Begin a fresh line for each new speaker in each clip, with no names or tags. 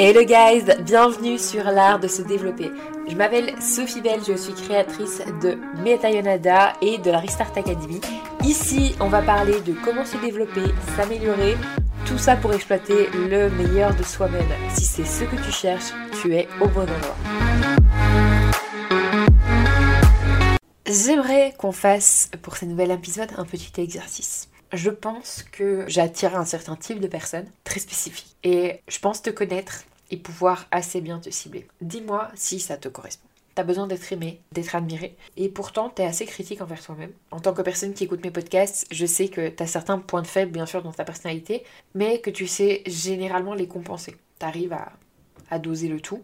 Hello guys, bienvenue sur l'art de se développer. Je m'appelle Sophie Belle, je suis créatrice de Metayonada et de la Restart Academy. Ici, on va parler de comment se développer, s'améliorer, tout ça pour exploiter le meilleur de soi-même. Si c'est ce que tu cherches, tu es au bon endroit. J'aimerais qu'on fasse pour ce nouvel épisode un petit exercice je pense que j'attire un certain type de personne très spécifique. Et je pense te connaître et pouvoir assez bien te cibler. Dis-moi si ça te correspond. T'as besoin d'être aimé, d'être admiré, et pourtant t'es assez critique envers toi-même. En tant que personne qui écoute mes podcasts, je sais que t'as certains points de faible bien sûr dans ta personnalité, mais que tu sais généralement les compenser. T'arrives à, à doser le tout.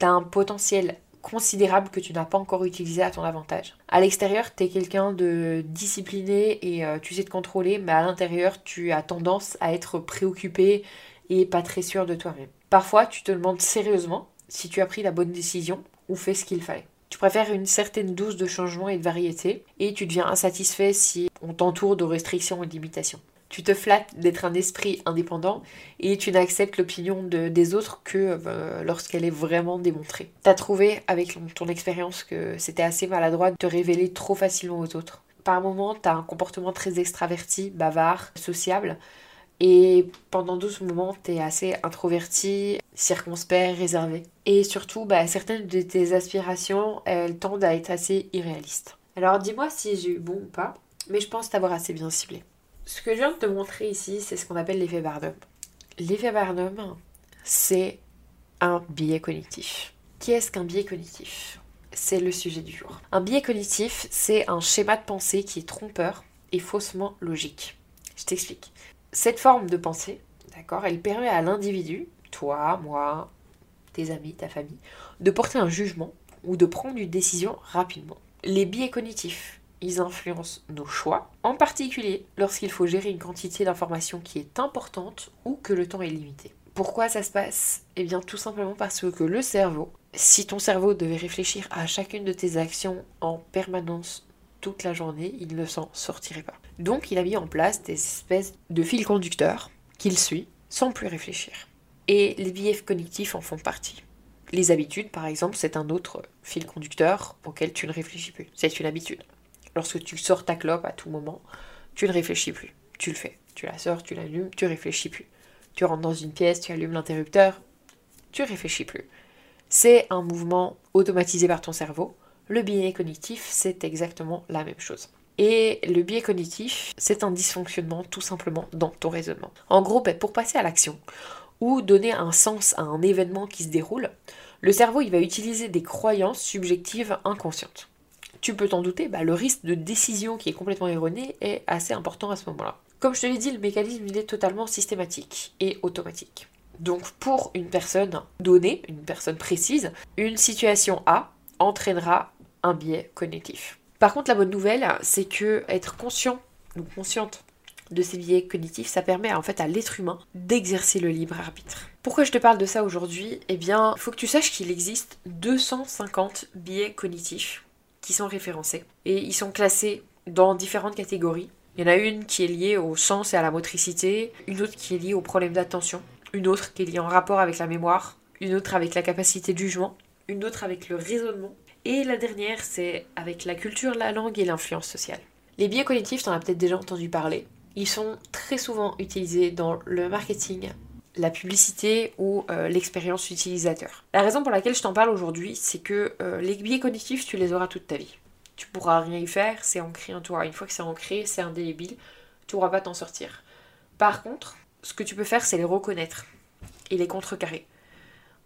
T'as un potentiel considérable que tu n'as pas encore utilisé à ton avantage. À l'extérieur, tu es quelqu'un de discipliné et euh, tu sais te contrôler, mais à l'intérieur, tu as tendance à être préoccupé et pas très sûr de toi-même. Parfois, tu te demandes sérieusement si tu as pris la bonne décision ou fait ce qu'il fallait. Tu préfères une certaine dose de changement et de variété et tu deviens insatisfait si on t'entoure de restrictions et de limitations tu te flattes d'être un esprit indépendant et tu n'acceptes l'opinion des autres que euh, lorsqu'elle est vraiment démontrée. T'as trouvé avec ton expérience que c'était assez maladroit de te révéler trop facilement aux autres. Par moments, t'as un comportement très extraverti, bavard, sociable. Et pendant d'autres moments, t'es assez introverti, circonspect, réservé. Et surtout, bah, certaines de tes aspirations, elles tendent à être assez irréalistes. Alors dis-moi si j'ai eu bon ou pas, mais je pense t'avoir assez bien ciblé. Ce que je viens de te montrer ici, c'est ce qu'on appelle l'effet Barnum. L'effet Barnum, c'est un biais cognitif. Qu'est-ce qu'un biais cognitif? C'est le sujet du jour. Un biais cognitif, c'est un schéma de pensée qui est trompeur et faussement logique. Je t'explique. Cette forme de pensée, d'accord, elle permet à l'individu, toi, moi, tes amis, ta famille, de porter un jugement ou de prendre une décision rapidement. Les biais cognitifs, ils influencent nos choix, en particulier lorsqu'il faut gérer une quantité d'informations qui est importante ou que le temps est limité. Pourquoi ça se passe? Eh bien tout simplement parce que le cerveau, si ton cerveau devait réfléchir à chacune de tes actions en permanence toute la journée, il ne s'en sortirait pas. Donc il a mis en place des espèces de fils conducteurs qu'il suit sans plus réfléchir. Et les biais cognitifs en font partie. Les habitudes, par exemple, c'est un autre fil conducteur auquel tu ne réfléchis plus. C'est une habitude. Lorsque tu sors ta clope à tout moment, tu ne réfléchis plus. Tu le fais. Tu la sors, tu l'allumes, tu réfléchis plus. Tu rentres dans une pièce, tu allumes l'interrupteur, tu réfléchis plus. C'est un mouvement automatisé par ton cerveau. Le biais cognitif, c'est exactement la même chose. Et le biais cognitif, c'est un dysfonctionnement tout simplement dans ton raisonnement. En gros, ben, pour passer à l'action ou donner un sens à un événement qui se déroule, le cerveau il va utiliser des croyances subjectives inconscientes tu peux t'en douter, bah, le risque de décision qui est complètement erroné est assez important à ce moment-là. Comme je te l'ai dit, le mécanisme est totalement systématique et automatique. Donc pour une personne donnée, une personne précise, une situation A entraînera un biais cognitif. Par contre, la bonne nouvelle, c'est que être conscient ou consciente de ces biais cognitifs, ça permet en fait à l'être humain d'exercer le libre arbitre. Pourquoi je te parle de ça aujourd'hui? Eh bien, il faut que tu saches qu'il existe 250 biais cognitifs qui sont référencés. Et ils sont classés dans différentes catégories. Il y en a une qui est liée au sens et à la motricité, une autre qui est liée au problème d'attention, une autre qui est liée en rapport avec la mémoire, une autre avec la capacité de jugement, une autre avec le raisonnement, et la dernière c'est avec la culture, la langue et l'influence sociale. Les biais cognitifs, en as peut-être déjà entendu parler. Ils sont très souvent utilisés dans le marketing, la publicité ou euh, l'expérience utilisateur. La raison pour laquelle je t'en parle aujourd'hui, c'est que euh, les biais cognitifs, tu les auras toute ta vie. Tu pourras rien y faire, c'est ancré en toi. Une fois que c'est ancré, c'est indélébile, tu pourras pas t'en sortir. Par contre, ce que tu peux faire, c'est les reconnaître et les contrecarrer.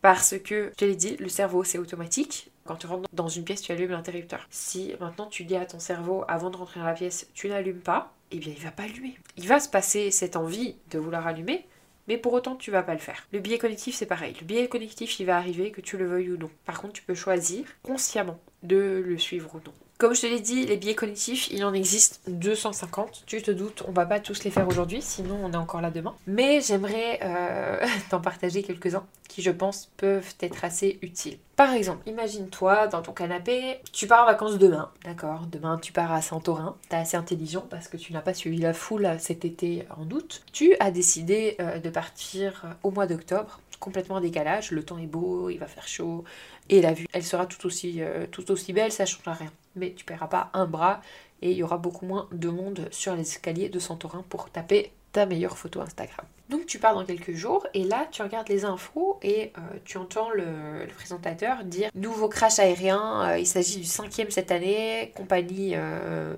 Parce que, je te l'ai dit, le cerveau, c'est automatique. Quand tu rentres dans une pièce, tu allumes l'interrupteur. Si maintenant tu dis à ton cerveau, avant de rentrer dans la pièce, tu n'allumes pas, eh bien il va pas allumer. Il va se passer cette envie de vouloir allumer, mais pour autant tu vas pas le faire. Le biais cognitif c'est pareil. Le biais cognitif il va arriver que tu le veuilles ou non. Par contre tu peux choisir consciemment de le suivre ou non. Comme je te l'ai dit, les biais cognitifs, il en existe 250. Tu te doutes, on va pas tous les faire aujourd'hui, sinon on est encore là demain. Mais j'aimerais euh, t'en partager quelques-uns qui, je pense, peuvent être assez utiles. Par exemple, imagine-toi dans ton canapé, tu pars en vacances demain, d'accord? Demain tu pars à Santorin, t'es assez intelligent parce que tu n'as pas suivi la foule cet été en août. Tu as décidé euh, de partir au mois d'octobre, complètement en décalage, le temps est beau, il va faire chaud, et la vue, elle sera tout aussi, euh, belle, ça ne changera rien. Mais tu paieras pas un bras et il y aura beaucoup moins de monde sur les escaliers de Santorin pour taper meilleure photo Instagram. Donc tu pars dans quelques jours et là tu regardes les infos et euh, tu entends le, présentateur dire nouveau crash aérien, euh, il s'agit du cinquième cette année, compagnie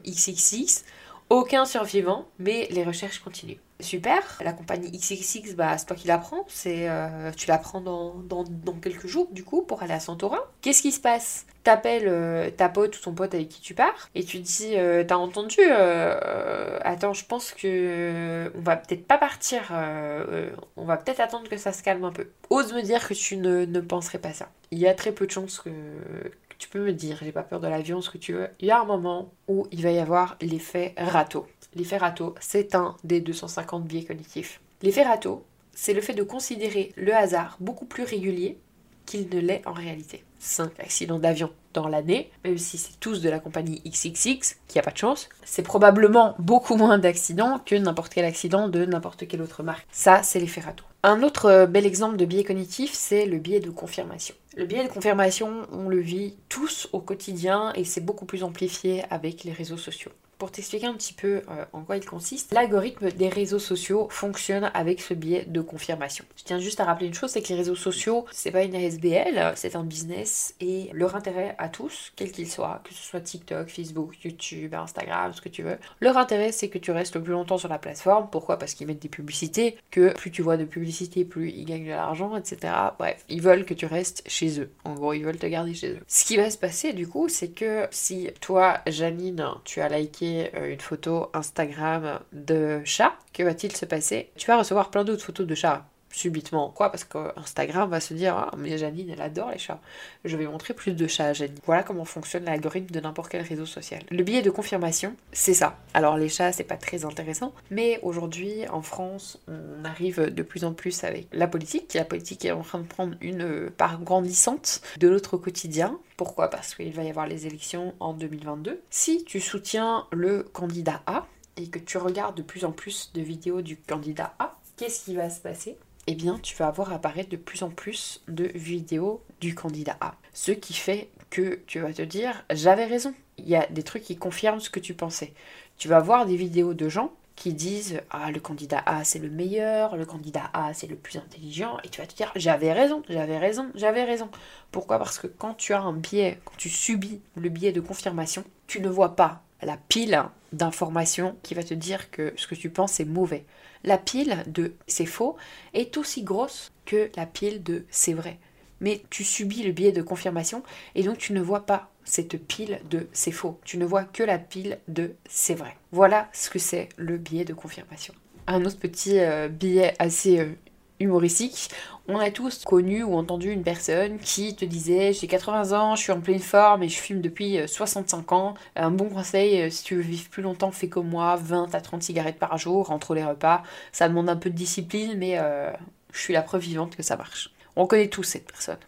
XXX, aucun survivant, mais les recherches continuent. Super, la compagnie XXX, bah, c'est toi qui l'apprends, c'est, euh, tu l'apprends dans, dans, dans, quelques jours du coup pour aller à Santorin. Qu'est-ce qui se passe? T'appelles euh, ta pote ou ton pote avec qui tu pars et tu dis euh, T'as entendu Attends, je pense que on va peut-être pas partir, on va peut-être attendre que ça se calme un peu. Ose me dire que tu ne, ne penserais pas ça. Il y a très peu de chances que, tu peux me dire, j'ai pas peur de l'avion, ce que tu veux. Il y a un moment où il va y avoir l'effet râteau. L'effet râteau, c'est un des 250 biais cognitifs. L'effet râteau, c'est le fait de considérer le hasard beaucoup plus régulier qu'il ne l'est en réalité. 5 accidents d'avion dans l'année, même si c'est tous de la compagnie XXX, qui a pas de chance, c'est probablement beaucoup moins d'accidents que n'importe quel accident de n'importe quelle autre marque. Ça, c'est l'effet râteau. Un autre euh, bel exemple de biais cognitif, c'est le biais de confirmation. Le biais de confirmation, on le vit tous au quotidien et c'est beaucoup plus amplifié avec les réseaux sociaux. Pour t'expliquer un petit peu euh, en quoi il consiste, l'algorithme des réseaux sociaux fonctionne avec ce biais de confirmation. Je tiens juste à rappeler une chose, c'est que les réseaux sociaux, c'est pas une ASBL, c'est un business et leur intérêt à tous, quel qu'il soit, que ce soit TikTok, Facebook, YouTube, Instagram, ce que tu veux, leur intérêt c'est que tu restes le plus longtemps sur la plateforme. Pourquoi? Parce qu'ils mettent des publicités, que plus tu vois de publicités, plus ils gagnent de l'argent, etc. Bref, ils veulent que tu restes chez eux. En gros, ils veulent te garder chez eux. Ce qui va se passer du coup, c'est que si toi, Janine, tu as liké euh, une photo Instagram de chat, que va-t-il se passer? Tu vas recevoir plein d'autres photos de chats subitement. Quoi? Parce que Instagram va se dire Ah, mais Janine, elle adore les chats. Je vais montrer plus de chats à Janine. Voilà comment fonctionne l'algorithme de n'importe quel réseau social. Le biais de confirmation, c'est ça. Alors, les chats, c'est pas très intéressant, mais aujourd'hui, en France, on arrive de plus en plus avec la politique. La politique est en train de prendre une part grandissante de notre quotidien. Pourquoi? Parce qu'il va y avoir les élections en 2022. Si tu soutiens le candidat A et que tu regardes de plus en plus de vidéos du candidat A, qu'est-ce qui va se passer? Eh bien, tu vas avoir apparaître de plus en plus de vidéos du candidat A. Ce qui fait que tu vas te dire, j'avais raison. Il y a des trucs qui confirment ce que tu pensais. Tu vas voir des vidéos de gens qui disent ah le candidat A c'est le meilleur, le candidat A c'est le plus intelligent et tu vas te dire j'avais raison, j'avais raison, j'avais raison. Pourquoi? Parce que quand tu as un biais, quand tu subis le biais de confirmation, tu ne vois pas la pile d'informations qui va te dire que ce que tu penses est mauvais. La pile de c'est faux est aussi grosse que la pile de c'est vrai. Mais tu subis le biais de confirmation et donc tu ne vois pas cette pile de c'est faux. Tu ne vois que la pile de c'est vrai. Voilà ce que c'est le biais de confirmation. Un autre petit euh, assez euh, humoristique. On a tous connu ou entendu une personne qui te disait j'ai 80 ans, je suis en pleine forme et je fume depuis 65 euh, ans. Un bon conseil, si tu veux vivre plus longtemps, fais comme moi, 20 à 30 cigarettes par jour entre les repas. Ça demande un peu de discipline, mais je suis la preuve vivante que ça marche. On connaît tous cette personne.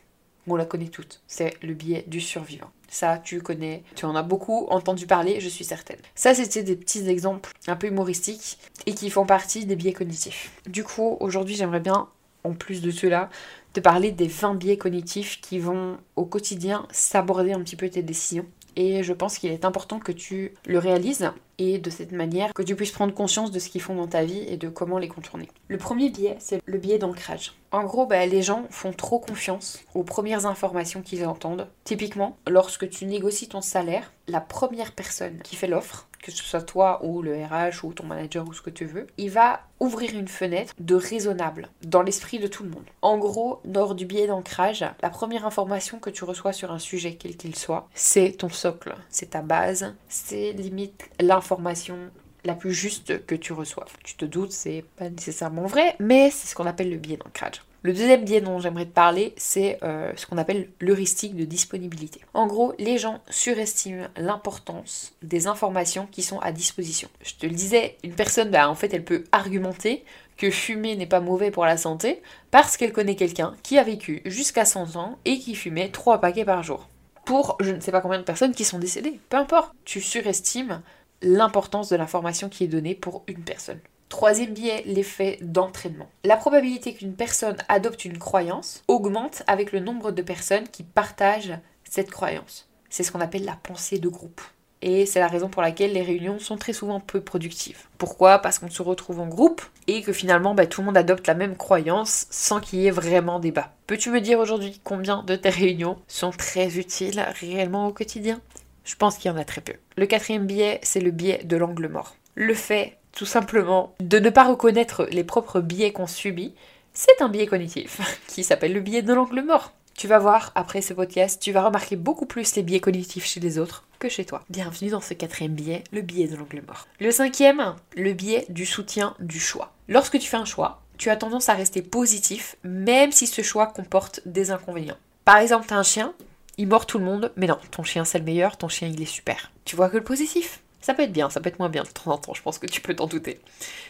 On la connaît toutes. C'est le biais du survivant. Ça, tu connais, tu en as beaucoup entendu parler, je suis certaine. Ça, c'était des petits exemples un peu humoristiques et qui font partie des biais cognitifs. Du coup, aujourd'hui, j'aimerais bien, en plus de cela, te parler des 20 biais cognitifs qui vont au quotidien s'aborder un petit peu tes décisions. Et je pense qu'il est important que tu le réalises et de cette manière que tu puisses prendre conscience de ce qu'ils font dans ta vie et de comment les contourner. Le premier biais, c'est le biais d'ancrage. En gros, bah, les gens font trop confiance aux premières informations qu'ils entendent. Typiquement, lorsque tu négocies ton salaire, la première personne qui fait l'offre, que ce soit toi ou le RH ou ton manager ou ce que tu veux, il va ouvrir une fenêtre de raisonnable dans l'esprit de tout le monde. En gros, lors du biais d'ancrage, la première information que tu reçois sur un sujet quel qu'il soit, c'est ton socle, c'est ta base, c'est limite l'information la plus juste que tu reçois. Tu te doutes, c'est pas nécessairement vrai, mais c'est ce qu'on appelle le biais d'ancrage. Le deuxième biais dont j'aimerais te parler, c'est euh, ce qu'on appelle l'heuristique de disponibilité. En gros, les gens surestiment l'importance des informations qui sont à disposition. Je te le disais, une personne, bah, en fait, elle peut argumenter que fumer n'est pas mauvais pour la santé parce qu'elle connaît quelqu'un qui a vécu jusqu'à 100 ans et qui fumait 3 paquets par jour. Pour je ne sais pas combien de personnes qui sont décédées. Peu importe, tu surestimes l'importance de l'information qui est donnée pour une personne. Troisième biais, l'effet d'entraînement. La probabilité qu'une personne adopte une croyance augmente avec le nombre de personnes qui partagent cette croyance. C'est ce qu'on appelle la pensée de groupe. Et c'est la raison pour laquelle les réunions sont très souvent peu productives. Pourquoi? Parce qu'on se retrouve en groupe et que finalement bah, tout le monde adopte la même croyance sans qu'il y ait vraiment débat. Peux-tu me dire aujourd'hui combien de tes réunions sont très utiles réellement au quotidien? Je pense qu'il y en a très peu. Le quatrième biais, c'est le biais de l'angle mort. Le fait tout simplement de ne pas reconnaître les propres biais qu'on subit, c'est un biais cognitif qui s'appelle le biais de l'angle mort. Tu vas voir après ce podcast, tu vas remarquer beaucoup plus les biais cognitifs chez les autres que chez toi. Bienvenue dans ce quatrième biais, le biais de l'angle mort. Le cinquième, le biais du soutien du choix. Lorsque tu fais un choix, tu as tendance à rester positif même si ce choix comporte des inconvénients. Par exemple, tu as un chien, il mord tout le monde, mais non, ton chien c'est le meilleur, ton chien il est super. Tu vois que le positif. Ça peut être bien, ça peut être moins bien de temps en temps, je pense que tu peux t'en douter.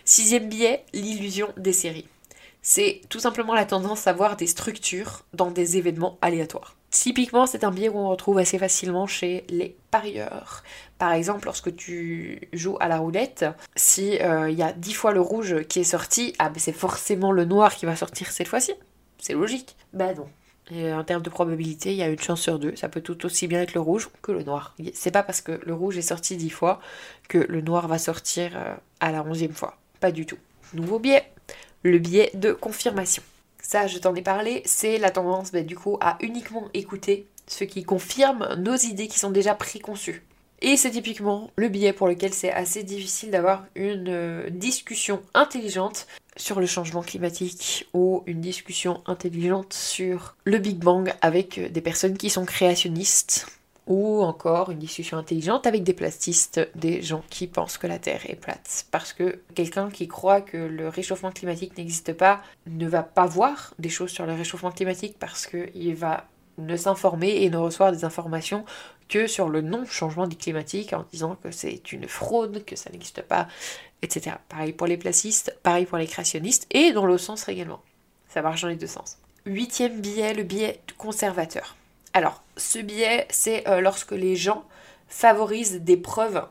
Sixième biais, l'illusion des séries. C'est tout simplement la tendance à voir des structures dans des événements aléatoires. Typiquement, c'est un biais qu'on retrouve assez facilement chez les parieurs. Par exemple, lorsque tu joues à la roulette, si il euh, y a dix fois le rouge qui est sorti, ah ben c'est forcément le noir qui va sortir cette fois-ci. C'est logique. Bah non, et en termes de probabilité, il y a une chance sur deux. Ça peut tout aussi bien être le rouge que le noir. C'est pas parce que le rouge est sorti dix fois que le noir va sortir euh, à la onzième fois. Pas du tout. Nouveau biais. Le biais de confirmation. Ça, je t'en ai parlé, c'est la tendance bah, du coup à uniquement écouter ce qui confirme nos idées qui sont déjà préconçues. Et c'est typiquement le biais pour lequel c'est assez difficile d'avoir une euh, discussion intelligente sur le changement climatique ou une discussion intelligente sur le Big Bang avec des personnes qui sont créationnistes ou encore une discussion intelligente avec des plastistes, des gens qui pensent que la Terre est plate. Parce que quelqu'un qui croit que le réchauffement climatique n'existe pas ne va pas voir des choses sur le réchauffement climatique parce qu'il va ne s'informer et ne recevoir des informations sur le non-changement climatique en disant que c'est une fraude, que ça n'existe pas, etc. Pareil pour les placistes, pareil pour les créationnistes, et dans l'autre sens également. Ça marche dans les deux sens. Huitième biais, le biais conservateur. Alors, ce biais, c'est euh, lorsque les gens favorisent des preuves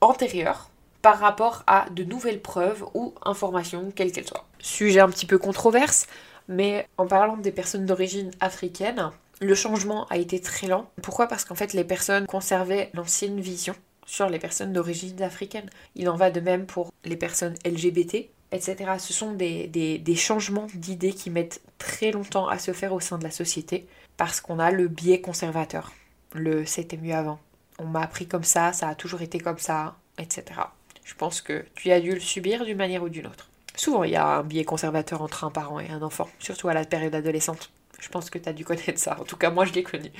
antérieures par rapport à de nouvelles preuves ou informations, quelles qu'elles soient. Sujet un petit peu controverse, mais en parlant des personnes d'origine africaine, le changement a été très lent. Pourquoi? Parce qu'en fait, les personnes conservaient l'ancienne vision sur les personnes d'origine africaine. Il en va de même pour les personnes LGBT, etc. Ce sont des, des changements d'idées qui mettent très longtemps à se faire au sein de la société parce qu'on a le biais conservateur. Le c'était mieux avant. On m'a appris comme ça, ça a toujours été comme ça, etc. Je pense que tu as dû le subir d'une manière ou d'une autre. Souvent, il y a un biais conservateur entre un parent et un enfant, surtout à la période adolescente. Je pense que tu as dû connaître ça. En tout cas, moi, je l'ai connu.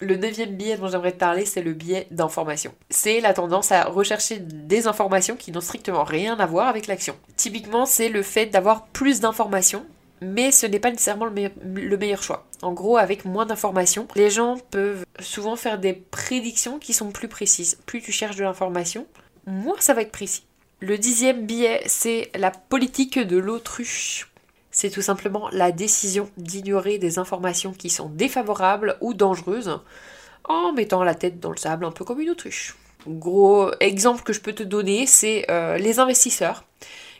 Le neuvième biais dont j'aimerais te parler, c'est le biais d'information. C'est la tendance à rechercher des informations qui n'ont strictement rien à voir avec l'action. Typiquement, c'est le fait d'avoir plus d'informations, mais ce n'est pas nécessairement le, le, meilleur choix. En gros, avec moins d'informations, les gens peuvent souvent faire des prédictions qui sont plus précises. Plus tu cherches de l'information, moins ça va être précis. Le dixième biais, c'est la politique de l'autruche c'est tout simplement la décision d'ignorer des informations qui sont défavorables ou dangereuses en mettant la tête dans le sable un peu comme une autruche. Gros exemple que je peux te donner, c'est euh, les investisseurs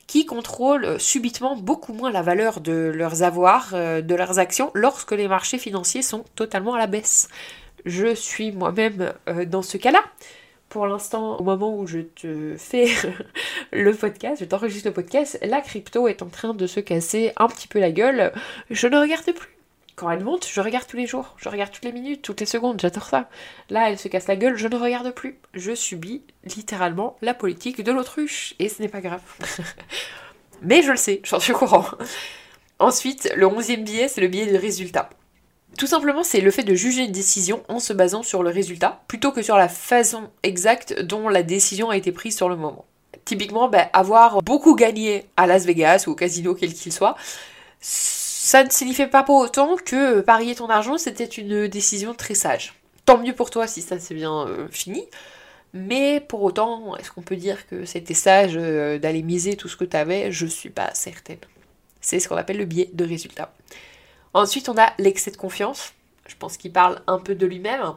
qui contrôlent subitement beaucoup moins la valeur de leurs avoirs, euh, de leurs actions, lorsque les marchés financiers sont totalement à la baisse. Je suis moi-même euh, dans ce cas-là pour l'instant, au moment où je te fais le podcast, je t'enregistre le podcast, la crypto est en train de se casser un petit peu la gueule. Je ne regarde plus. Quand elle monte, je regarde tous les jours, je regarde toutes les minutes, toutes les secondes, j'adore ça. Là, elle se casse la gueule, je ne regarde plus. Je subis littéralement la politique de l'autruche, et ce n'est pas grave. Mais je le sais, j'en suis au courant. Ensuite, le onzième biais, c'est le biais du résultat. Tout simplement, c'est le fait de juger une décision en se basant sur le résultat, plutôt que sur la façon exacte dont la décision a été prise sur le moment. Typiquement, ben, avoir beaucoup gagné à Las Vegas ou au casino quel qu'il soit, ça ne signifie pas pour autant que parier ton argent, c'était une décision très sage. Tant mieux pour toi si ça s'est bien euh, fini, Mais pour autant, est-ce qu'on peut dire que c'était sage euh, d'aller miser tout ce que tu avais Je suis pas certaine. C'est ce qu'on appelle le biais de résultat. Ensuite, on a l'excès de confiance. Je pense qu'il parle un peu de lui-même.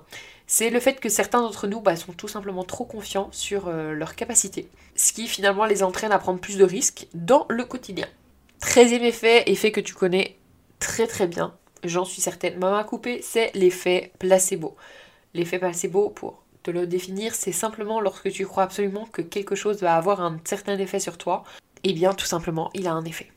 C'est le fait que certains d'entre nous bah, sont tout simplement trop confiants sur euh, leurs capacités. Ce qui finalement les entraîne à prendre plus de risques dans le quotidien. Treizième effet, effet que tu connais très très bien, j'en suis certaine. Maman coupé, c'est l'effet placebo. L'effet placebo, pour te le définir, c'est simplement lorsque tu crois absolument que quelque chose va avoir un certain effet sur toi, eh bien tout simplement il a un effet.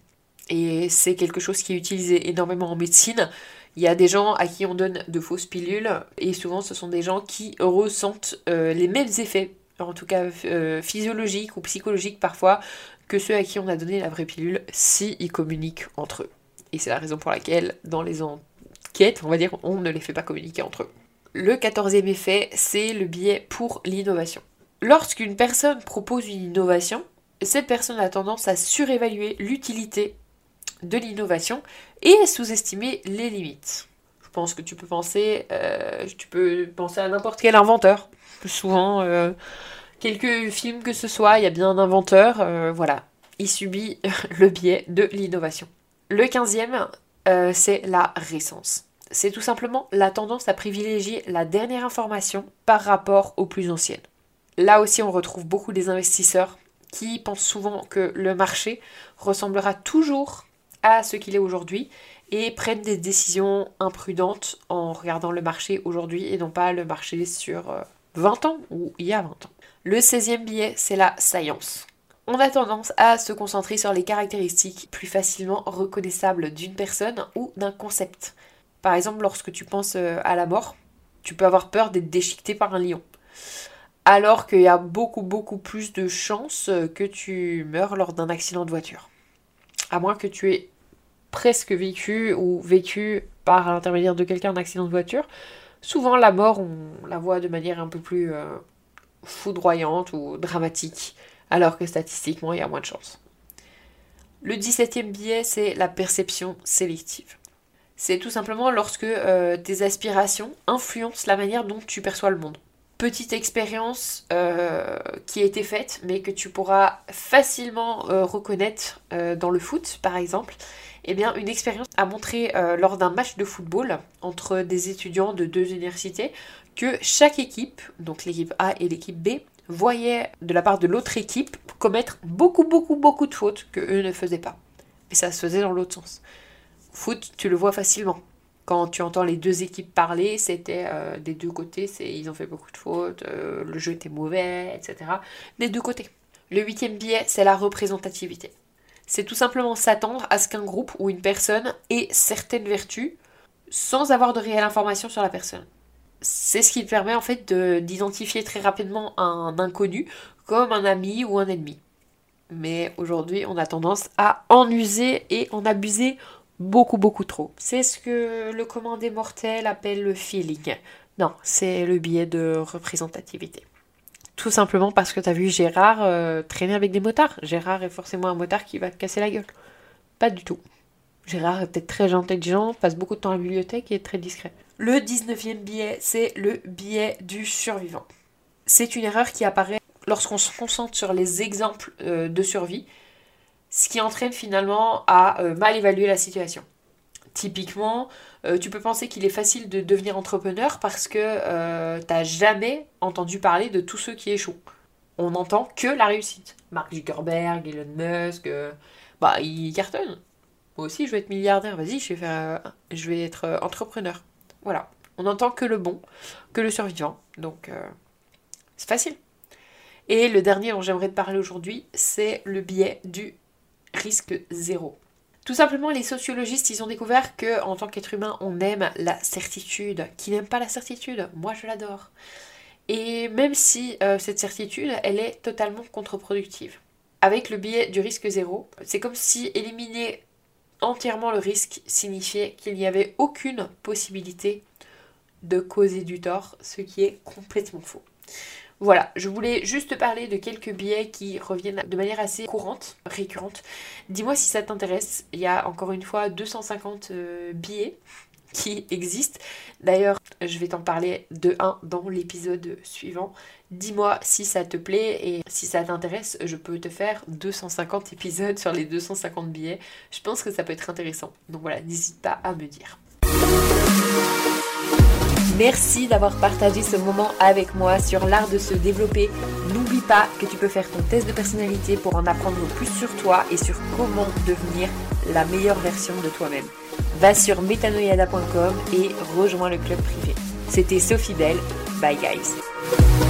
Et c'est quelque chose qui est utilisé énormément en médecine. Il y a des gens à qui on donne de fausses pilules et souvent ce sont des gens qui ressentent euh, les mêmes effets, en tout cas euh, physiologiques ou psychologiques parfois, que ceux à qui on a donné la vraie pilule si ils communiquent entre eux. Et c'est la raison pour laquelle dans les enquêtes, on va dire, on ne les fait pas communiquer entre eux. Le quatorzième effet, c'est le biais pour l'innovation. Lorsqu'une personne propose une innovation, cette personne a tendance à surévaluer l'utilité de l'innovation et sous-estimer les limites. Je pense que tu peux penser, euh, tu peux penser à n'importe quel inventeur. Souvent, euh, quelques films que ce soit, il y a bien un inventeur, euh, voilà, il subit le biais de l'innovation. Le quinzième, c'est la récence c'est tout simplement la tendance à privilégier la dernière information par rapport aux plus anciennes. Là aussi, on retrouve beaucoup des investisseurs qui pensent souvent que le marché ressemblera toujours à ce qu'il est aujourd'hui et prennent des décisions imprudentes en regardant le marché aujourd'hui et non pas le marché sur 20 euh, ans ou il y a 20 ans. Le 16e biais, c'est la science. On a tendance à se concentrer sur les caractéristiques plus facilement reconnaissables d'une personne ou d'un concept. Par exemple, lorsque tu penses euh, à la mort, tu peux avoir peur d'être déchiqueté par un lion. Alors qu'il y a beaucoup, beaucoup plus de chances euh, que tu meurs lors d'un accident de voiture. À moins que tu aies presque vécu ou vécu par l'intermédiaire de quelqu'un un accident de voiture. Souvent, la mort, on la voit de manière un peu plus euh, foudroyante ou dramatique, alors que statistiquement, il y a moins de chances. Le 17e biais, c'est la perception sélective. C'est tout simplement lorsque euh, tes aspirations influencent la manière dont tu perçois le monde. Petite expérience euh, qui a été faite, mais que tu pourras facilement euh, reconnaître dans le foot, par exemple. Eh bien, une expérience a montré lors d'un match de football entre des étudiants de deux universités que chaque équipe, donc l'équipe A et l'équipe B, voyait de la part de l'autre équipe commettre beaucoup, beaucoup, beaucoup de fautes que eux ne faisaient pas. Et ça se faisait dans l'autre sens. Foot, tu le vois facilement. Quand tu entends les deux équipes parler, c'était euh, des deux côtés, ils ont fait beaucoup de fautes, euh, le jeu était mauvais, etc. Des deux côtés. Le huitième biais, c'est la représentativité. C'est tout simplement s'attendre à ce qu'un groupe ou une personne ait certaines vertus sans avoir de réelle information sur la personne. C'est ce qui permet en fait d'identifier très rapidement un inconnu comme un ami ou un ennemi. Mais aujourd'hui, on a tendance à en user et en abuser beaucoup beaucoup trop. C'est ce que le commandé mortel appelle le feeling. Non, c'est le biais de représentativité. Tout simplement parce que tu as vu Gérard euh, traîner avec des motards. Gérard est forcément un motard qui va te casser la gueule. Pas du tout. Gérard est peut-être très intelligent, passe beaucoup de temps à la bibliothèque et est très discret. Le 19e biais, c'est le biais du survivant. C'est une erreur qui apparaît lorsqu'on se concentre sur les exemples euh, de survie ce qui entraîne finalement à euh, mal évaluer la situation. Typiquement, euh, tu peux penser qu'il est facile de devenir entrepreneur parce que euh, tu n'as jamais entendu parler de tous ceux qui échouent. On n'entend que la réussite. Mark Zuckerberg, Elon Musk, bah ils cartonnent. Moi aussi, je vais être milliardaire. Vas-y, je vais je vais être entrepreneur. Voilà. On n'entend que le bon, que le survivant. Donc, c'est facile. Et le dernier dont j'aimerais te parler aujourd'hui, c'est le biais du risque zéro. Tout simplement, les sociologistes, ils ont découvert que en tant qu'être humain, on aime la certitude. Qui n'aime pas la certitude? Moi, je l'adore. Et même si euh, cette certitude, elle est totalement contre-productive. Avec le biais du risque zéro, c'est comme si éliminer entièrement le risque signifiait qu'il n'y avait aucune possibilité de causer du tort, ce qui est complètement faux. Voilà, je voulais juste parler de quelques biais qui reviennent de manière assez courante, récurrente. Dis-moi si ça t'intéresse. Il y a encore une fois 250 euh, billets qui existent. D'ailleurs, je vais t'en parler de un dans l'épisode suivant. Dis-moi si ça te plaît et si ça t'intéresse, je peux te faire 250 épisodes sur les 250 billets. Je pense que ça peut être intéressant. Donc voilà, n'hésite pas à me dire. Merci d'avoir partagé ce moment avec moi sur l'art de se développer. N'oublie pas que tu peux faire ton test de personnalité pour en apprendre plus sur toi et sur comment devenir la meilleure version de toi-même. Va sur metanoyada.com et rejoins le club privé. C'était Sophie Bell. Bye guys.